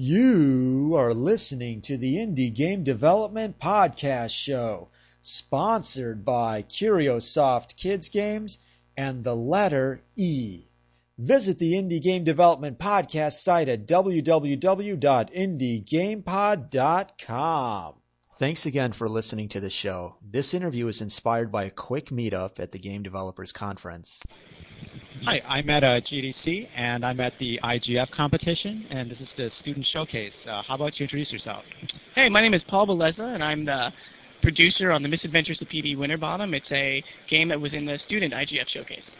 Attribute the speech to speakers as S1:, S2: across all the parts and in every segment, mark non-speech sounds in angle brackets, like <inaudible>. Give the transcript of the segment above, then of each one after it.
S1: You are listening to the Indie Game Development Podcast Show, sponsored by Curiosoft Kids Games and the letter E. Visit the Indie Game Development Podcast site at www.indiegamepod.com. Thanks again for listening to the show. This interview is inspired by a quick meetup at the Game Developers Conference.
S2: Hi, I'm at uh, GDC and I'm at the IGF competition, and this is the student showcase. Uh, how about you introduce yourself?
S3: Hey, my name is Paul Bellezza, and I'm the producer on the Misadventures of PB Winterbottom. It's a game that was in the student IGF showcase.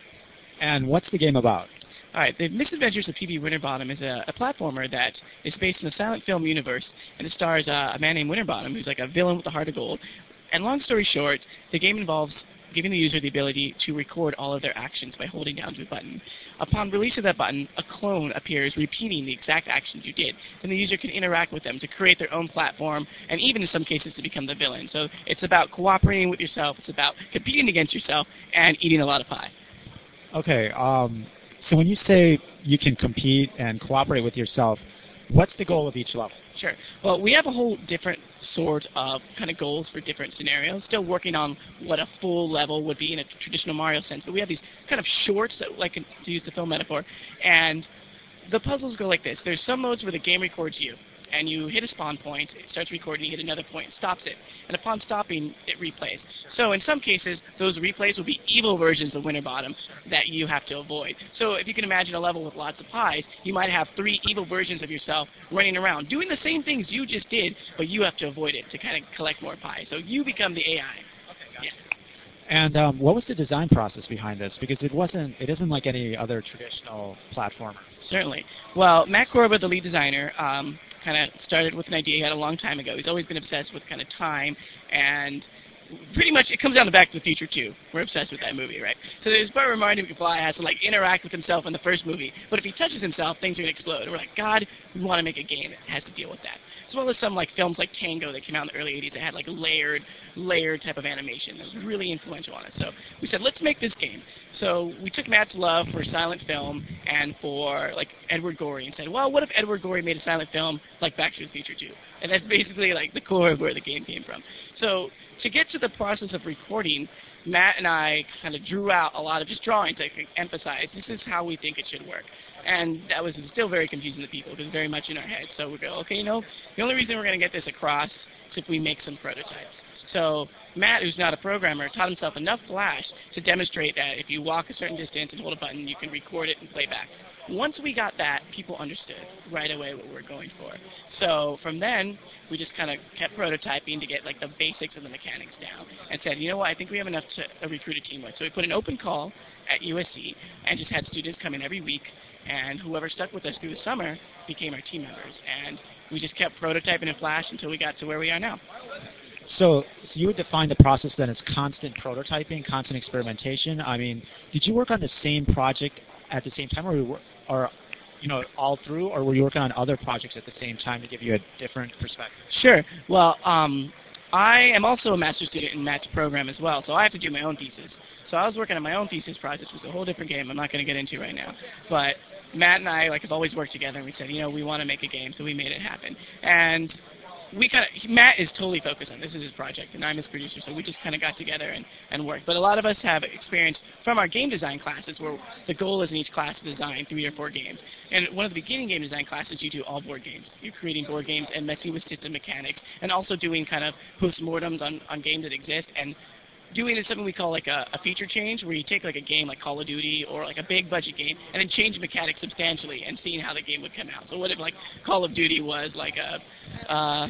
S2: And what's the game about?
S3: All right, The Misadventures of PB Winterbottom is a, a platformer that is based in the silent film universe, and it stars uh, a man named Winterbottom who's like a villain with a heart of gold. And long story short, the game involves giving the user the ability to record all of their actions by holding down the button. Upon release of that button, a clone appears repeating the exact actions you did. and the user can interact with them to create their own platform, and even in some cases to become the villain. So it's about cooperating with yourself, it's about competing against yourself, and eating a lot of pie.
S2: Okay, um, so when you say you can compete and cooperate with yourself, what's the goal of each level?
S3: Sure. Well, we have a whole different sort of kind of goals for different scenarios. Still working on what a full level would be in a traditional Mario sense, but we have these kind of shorts, that, like to use the film metaphor, and the puzzles go like this. There's some modes where the game records you and you hit a spawn point, it starts recording, you hit another point, stops it. And upon stopping, it replays. So in some cases, those replays will be evil versions of Winterbottom that you have to avoid. So if you can imagine a level with lots of pies, you might have three evil versions of yourself running around, doing the same things you just did, but you have to avoid it to kind of collect more pies. So you become the AI.
S2: Okay, yes. And um, what was the design process behind this? Because it wasn't, it isn't like any other traditional platformer.
S3: Certainly. Well, Matt Korba, the lead designer, um, kind of started with an idea he had a long time ago. He's always been obsessed with kind of time and pretty much it comes down to Back to the Future 2. We're obsessed with that movie, right? So there's part reminding McFly has to like interact with himself in the first movie, but if he touches himself, things are gonna explode. And we're like, God, we want to make a game that has to deal with that. As well as some like films like Tango that came out in the early 80s that had like layered, layered type of animation that was really influential on us. So we said, let's make this game. So we took Matt's love for silent film and for like Edward Gorey and said, well, what if Edward Gorey made a silent film like Back to the Future 2? And that's basically like the core of where the game came from. So to get to the process of recording, Matt and I kind of drew out a lot of just drawings to emphasize this is how we think it should work. And that was still very confusing to people because very much in our heads. So we go, okay, you know, the only reason we're going to get this across is if we make some prototypes. So Matt, who's not a programmer, taught himself enough Flash to demonstrate that if you walk a certain distance and hold a button, you can record it and play back. Once we got that, people understood right away what we were going for. So from then, we just kind of kept prototyping to get like the basics of the mechanics down, and said, you know what, I think we have enough to uh, recruit a team with. So we put an open call at USC and just had students come in every week, and whoever stuck with us through the summer became our team members, and we just kept prototyping in Flash until we got to where we are now.
S2: So, so you would define the process then as constant prototyping, constant experimentation. I mean, did you work on the same project at the same time, or or you know all through, or were you working on other projects at the same time to give you a different perspective?
S3: Sure. Well, um, I am also a master's student in Matt's program as well, so I have to do my own thesis. So I was working on my own thesis project, which was a whole different game. I'm not going to get into right now, but Matt and I like have always worked together, and we said, you know, we want to make a game, so we made it happen. And we kind of Matt is totally focused on this is his project, and I'm his producer, so we just kind of got together and and worked. But a lot of us have experience from our game design classes, where the goal is in each class to design three or four games. And one of the beginning game design classes, you do all board games. You're creating board games and messing with system mechanics, and also doing kind of postmortems on on games that exist and doing is something we call like a, a, feature change, where you take like a game like Call of Duty or like a big budget game, and then change mechanics substantially and seeing how the game would come out. So what if like Call of Duty was like a, uh,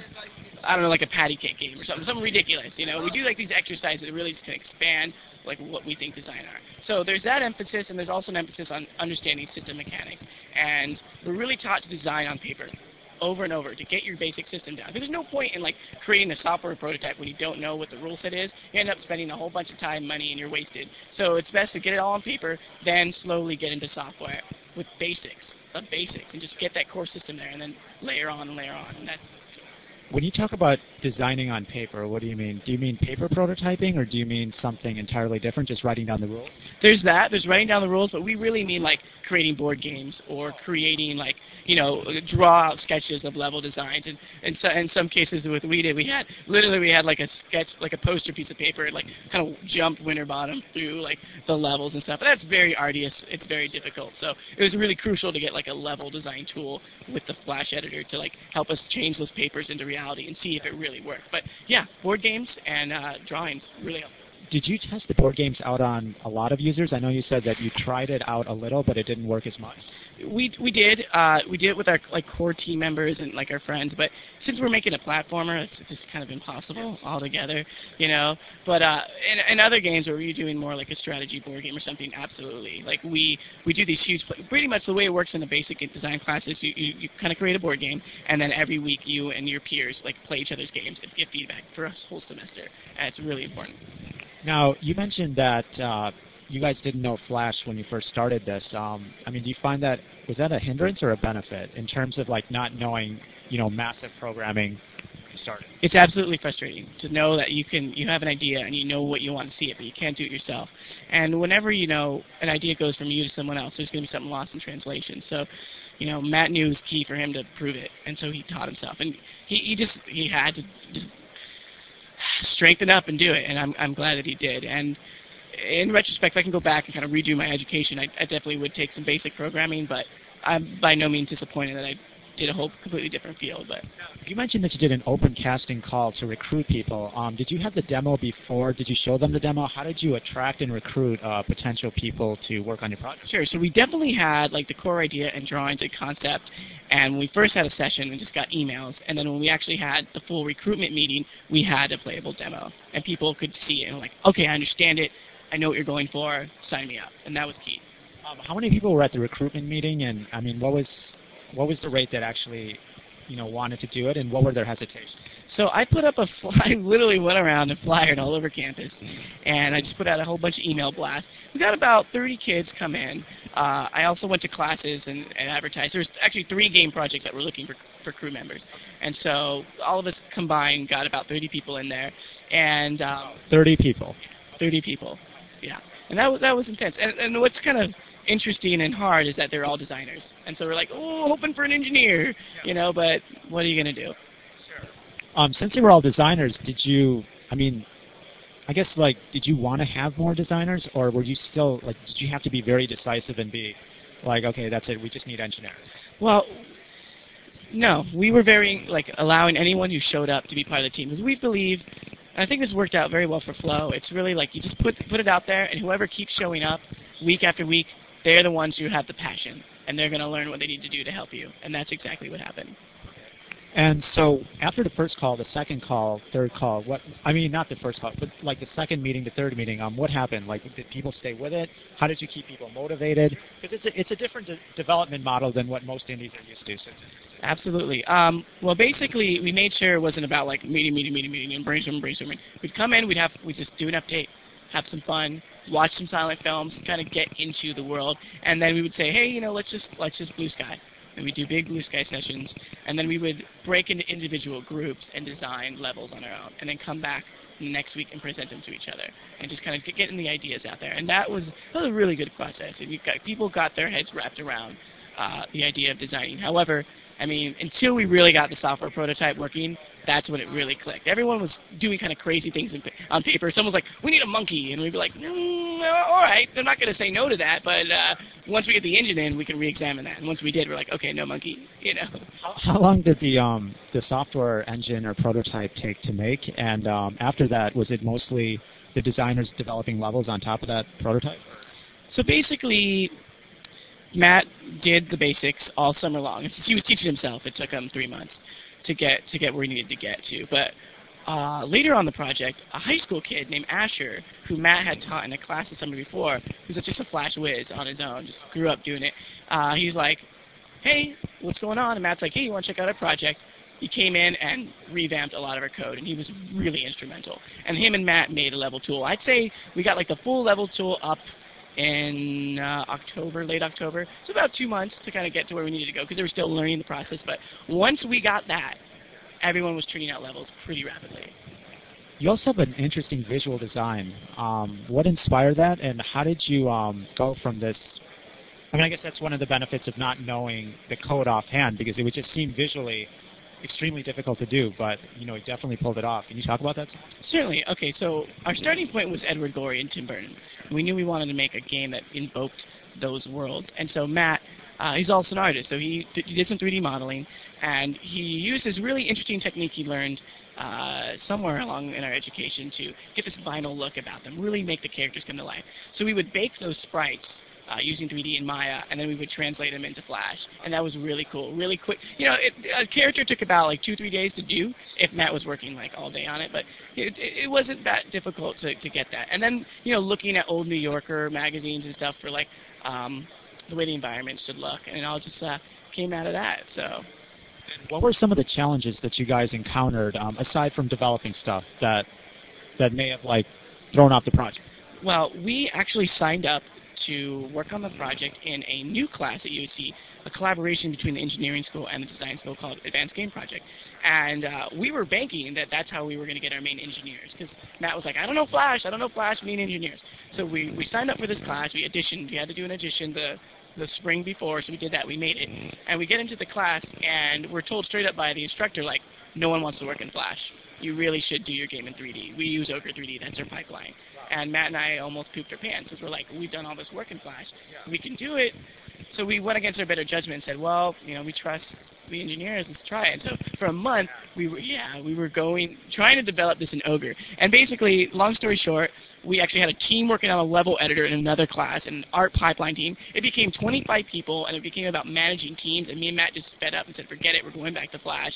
S3: I don't know, like a patty cake game or something, something ridiculous. You know, we do like these exercises that really just can expand like what we think design are. So there's that emphasis, and there's also an emphasis on understanding system mechanics. And we're really taught to design on paper over and over to get your basic system down. Because there's no point in like creating a software prototype when you don't know what the rule set is. You end up spending a whole bunch of time, money, and you're wasted. So it's best to get it all on paper, then slowly get into software with basics, the basics, and just get that core system there, and then layer on and layer on, and that's
S2: when you talk about designing on paper, what do you mean? Do you mean paper prototyping, or do you mean something entirely different, just writing down the rules?
S3: There's that. There's writing down the rules, but we really mean like creating board games or creating like you know draw out sketches of level designs. And and so in some cases with we did, we had literally we had like a sketch, like a poster piece of paper, and like kind of jumped Winterbottom through like the levels and stuff. But that's very arduous. It's very difficult. So it was really crucial to get like a level design tool with the Flash editor to like help us change those papers into reality and see if it really worked. But yeah, board games and uh, drawings really help.
S2: Did you test the board games out on a lot of users? I know you said that you tried it out a little, but it didn't work as much.
S3: We we did uh, we did it with our like core team members and like our friends, but since we're making a platformer, it's just kind of impossible altogether, you know. But uh, in, in other games where we're doing more like a strategy board game or something, absolutely. Like we we do these huge, pretty much the way it works in the basic design classes. You you, you kind of create a board game, and then every week you and your peers like play each other's games and give feedback for a whole semester, and it's really important.
S2: Now, you mentioned that uh, you guys didn't know Flash when you first started this. Um, I mean, do you find that was that a hindrance or a benefit in terms of like not knowing, you know, massive programming started?
S3: It's absolutely frustrating to know that you can you have an idea and you know what you want to see it, but you can't do it yourself. And whenever you know an idea goes from you to someone else, there's going to be something lost in translation. So, you know, Matt knew it was key for him to prove it, and so he taught himself, and he, he just he had to just strengthen up and do it, and I'm I'm glad that he did. And in retrospect, if I can go back and kind of redo my education, I, I definitely would take some basic programming, but I'm by no means disappointed that I did a whole completely different field. But
S2: you mentioned that you did an open casting call to recruit people. Um, did you have the demo before? Did you show them the demo? How did you attract and recruit uh, potential people to work on your project?
S3: Sure. So we definitely had like the core idea and drawings and concept. And when we first had a session, we just got emails. And then when we actually had the full recruitment meeting, we had a playable demo, and people could see it and like, okay, I understand it. I know what you're going for. Sign me up. And that was key.
S2: Um, how many people were at the recruitment meeting? And I mean, what was what was the rate that actually you know wanted to do it, and what were their hesitations?
S3: So I put up a fly, <laughs> I literally went around and flyered all over campus, and I just put out a whole bunch of email blasts. We got about 30 kids come in. Uh, I also went to classes and, and advertised. There's actually three game projects that were looking for for crew members, and so all of us combined got about 30 people in there, and um,
S2: 30 people.
S3: 30 people, yeah, and that was that was intense. And, and what's kind of interesting and hard is that they're all designers. And so we're like, oh, hoping for an engineer, you know, but what are you going to do?
S2: Sure. Um, since they were all designers, did you, I mean, I guess, like, did you want to have more designers, or were you still, like, did you have to be very decisive and be like, okay, that's it, we just need engineers?
S3: Well, no, we were very, like, allowing anyone who showed up to be part of the team, because we believe I think this worked out very well for Flow. It's really like you just put put it out there, and whoever keeps showing up week after week they're the ones who have the passion, and they're going to learn what they need to do to help you. And that's exactly what happened.
S2: And so after the first call, the second call, third call, what I mean, not the first call, but like the second meeting, the third meeting, um, what happened? Like, did people stay with it? How did you keep people motivated? Because it's a, it's a different de- development model than what most indies are used to. So
S3: Absolutely. Um, well, basically, we made sure it wasn't about like meeting, meeting, meeting, meeting, and brainstorming, brainstorming. We'd come in, we'd have, we'd just do an update, have some fun, watch some silent films, kind of get into the world, and then we would say, hey, you know, let's just let's just blue sky. And we do big blue sky sessions, and then we would break into individual groups and design levels on our own, and then come back next week and present them to each other, and just kind of get getting the ideas out there. And that was that was a really good process. And you got people got their heads wrapped around uh, the idea of designing. However, I mean, until we really got the software prototype working, that's when it really clicked. Everyone was doing kind of crazy things in, on paper. Someone was like, "We need a monkey," and we'd be like, mm, "All right, they're not going to say no to that." But uh, once we get the engine in, we can re-examine that. And once we did, we're like, "Okay, no monkey," you know.
S2: How, how long did the um, the software engine or prototype take to make? And um, after that, was it mostly the designers developing levels on top of that prototype?
S3: So basically, Matt did the basics all summer long. Since he was teaching himself, it took him three months to get to get where he needed to get to. But uh, later on the project, a high school kid named Asher, who Matt had taught in a class the summer before, who's just a flash whiz on his own, just grew up doing it. Uh, he's like, "Hey, what's going on?" And Matt's like, "Hey, you want to check out our project?" He came in and revamped a lot of our code, and he was really instrumental. And him and Matt made a level tool. I'd say we got like the full level tool up in uh, October, late October. So about two months to kind of get to where we needed to go because they were still learning the process. But once we got that, everyone was turning out levels pretty rapidly.
S2: You also have an interesting visual design. Um, what inspired that, and how did you um, go from this? I mean, I guess that's one of the benefits of not knowing the code offhand, because it would just seem visually extremely difficult to do, but you know, he definitely pulled it off. Can you talk about that?
S3: Certainly. Okay, so our starting point was Edward Gorey and Tim Burton. We knew we wanted to make a game that invoked those worlds, and so Matt, uh, he's also an artist, so he, he did some 3D modeling, and he used this really interesting technique he learned uh, somewhere along in our education to get this vinyl look about them, really make the characters come to life. So we would bake those sprites uh, using 3D in Maya, and then we would translate them into Flash, and that was really cool, really quick. You know, it, a character took about like two, three days to do if Matt was working like all day on it, but it, it wasn't that difficult to, to get that. And then, you know, looking at old New Yorker magazines and stuff for like um, the way the environment should look, and it all just uh, came out of that. So.
S2: What were some of the challenges that you guys encountered um, aside from developing stuff that that may have like thrown off the project?
S3: Well, we actually signed up to work on the project in a new class at USC, a collaboration between the engineering school and the design school called Advanced Game Project. And uh, we were banking that that's how we were going to get our main engineers because Matt was like, I don't know Flash, I don't know Flash, we need engineers. So we, we signed up for this class, we auditioned, we had to do an audition the, the spring before, so we did that, we made it. And we get into the class and we're told straight up by the instructor, like, no one wants to work in Flash. You really should do your game in 3D. We use Ogre 3D, that's our pipeline. And Matt and I almost pooped our pants because we're like, we've done all this work in Flash. We can do it. So we went against our better judgment and said, well, you know, we trust the engineers. Let's try it. So for a month, we were, yeah, we were going, trying to develop this in Ogre. And basically, long story short, we actually had a team working on a level editor in another class, an art pipeline team. It became 25 people, and it became about managing teams. And me and Matt just sped up and said, forget it, we're going back to Flash.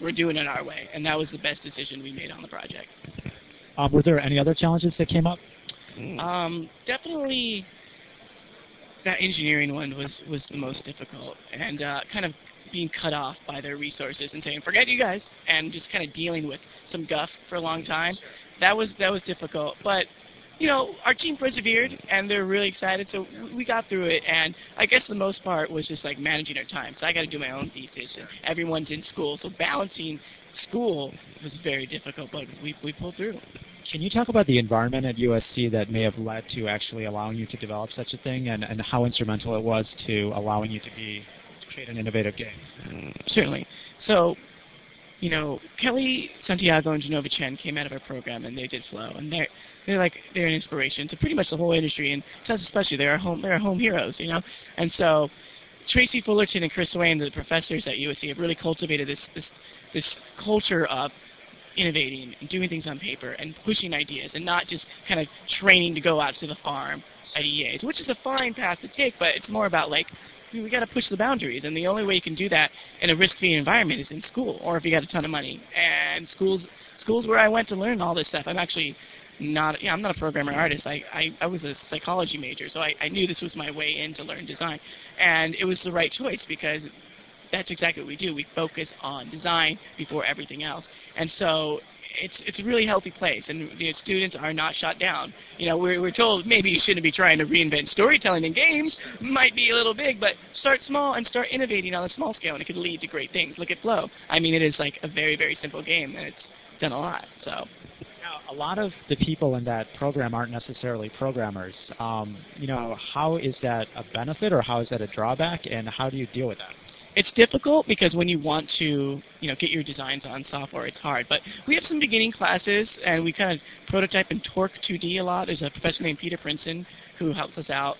S3: We're doing it our way. And that was the best decision we made on the project.
S2: Um, were there any other challenges that came up?
S3: Um, definitely, that engineering one was was the most difficult, and uh, kind of being cut off by their resources and saying, "Forget you guys," and just kind of dealing with some guff for a long time. That was that was difficult, but you know, our team persevered and they're really excited, so we got through it. And I guess the most part was just like managing our time. So I got to do my own thesis, and everyone's in school, so balancing school was very difficult, but we we pulled through.
S2: Can you talk about the environment at USC that may have led to actually allowing you to develop such a thing, and, and how instrumental it was to allowing you to be create an innovative game? Mm.
S3: Certainly. So you know, Kellee Santiago and Jenova Chen came out of our program and they did Flow, and they're they're like they're an inspiration to pretty much the whole industry, and to us especially. They're our home they're our home heroes, you know. And so, Tracy Fullerton and Chris Swain, the professors at USC, have really cultivated this this this culture of innovating and doing things on paper and pushing ideas, and not just kind of training to go out to the farm at EAs, which is a fine path to take, but it's more about like we got to push the boundaries, and the only way you can do that in a risk-free environment is in school, or if you got a ton of money. And schools, schools where I went to learn all this stuff. I'm actually not, yeah, I'm not a programmer artist. I, I, I was a psychology major, so I, I knew this was my way in to learn design, and it was the right choice because that's exactly what we do. We focus on design before everything else, and so it's it's a really healthy place, and the students are not shut down. You know, we're we're told maybe you shouldn't be trying to reinvent storytelling in games. Might be a little big, but start small and start innovating on a small scale, and it could lead to great things. Look at Flow. I mean, it is like a very very simple game, and it's done a lot. So.
S2: A lot of the people in that program aren't necessarily programmers. Um, you know, how is that a benefit or how is that a drawback, and how do you deal with that?
S3: It's difficult because when you want to, you know, get your designs on software, it's hard. But we have some beginning classes, and we kind of prototype in Torque 2D a lot. There's a professor named Peter Brinson who helps us out,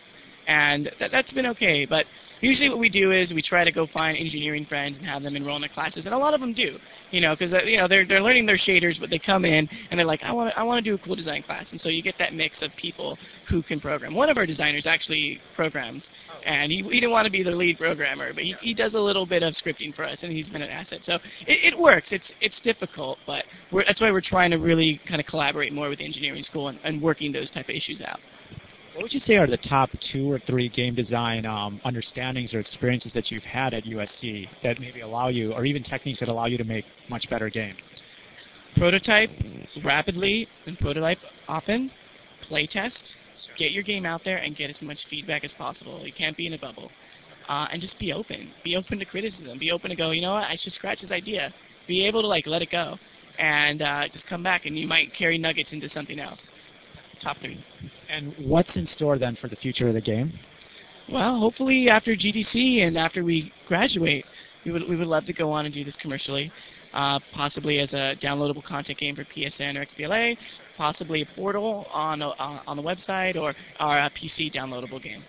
S3: and that, that's been okay. But usually what we do is we try to go find engineering friends and have them enroll in the classes, and a lot of them do, you know, because uh, you know they're they're learning their shaders, but they come in and they're like, I want I want to do a cool design class, and so you get that mix of people who can program. One of our designers actually programs, and he he didn't want to be the lead programmer, but he he does a little bit of scripting for us, and he's been an asset. So it, it works. It's it's difficult, but we're, that's why we're trying to really kind of collaborate more with the engineering school and, and working those type of issues out.
S2: What would you say are the top two or three game design um, understandings or experiences that you've had at USC that maybe allow you, or even techniques that allow you to make much better games?
S3: Prototype rapidly and prototype often. Playtest. Get your game out there and get as much feedback as possible. You can't be in a bubble. Uh, and just be open. Be open to criticism. Be open to go, you know what, I should scratch this idea. be able to like let it go and uh, just come back, and you might carry nuggets into something else. Top three.
S2: And what's in store then for the future of the game?
S3: Well, hopefully after GDC and after we graduate, we would we would love to go on and do this commercially, uh, possibly as a downloadable content game for PSN or XBLA, possibly a portal on a, uh, on the website or, or a PC downloadable game.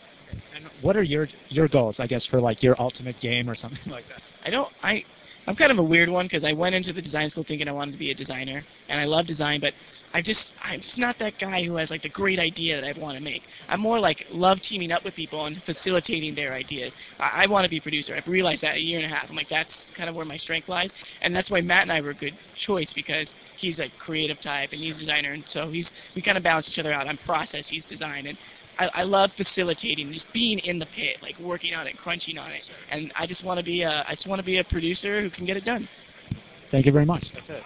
S2: And what are your your goals? I guess for like your ultimate game or something <laughs> like that.
S3: I don't. I I'm kind of a weird one because I went into the design school thinking I wanted to be a designer, and I love design, but I just I'm just not that guy who has like the great idea that I want to make. I'm more like love teaming up with people and facilitating their ideas. I, I want to be a producer. I've realized that a year and a half. I'm like that's kind of where my strength lies, and that's why Matt and I were a good choice because he's a creative type and he's a designer, and so he's we kind of balance each other out. I'm process, he's design, and I, I love facilitating, just being in the pit, like working on it, crunching on it, and I just want to be a I just want to be a producer who can get it done.
S2: Thank you very much.
S3: That's it.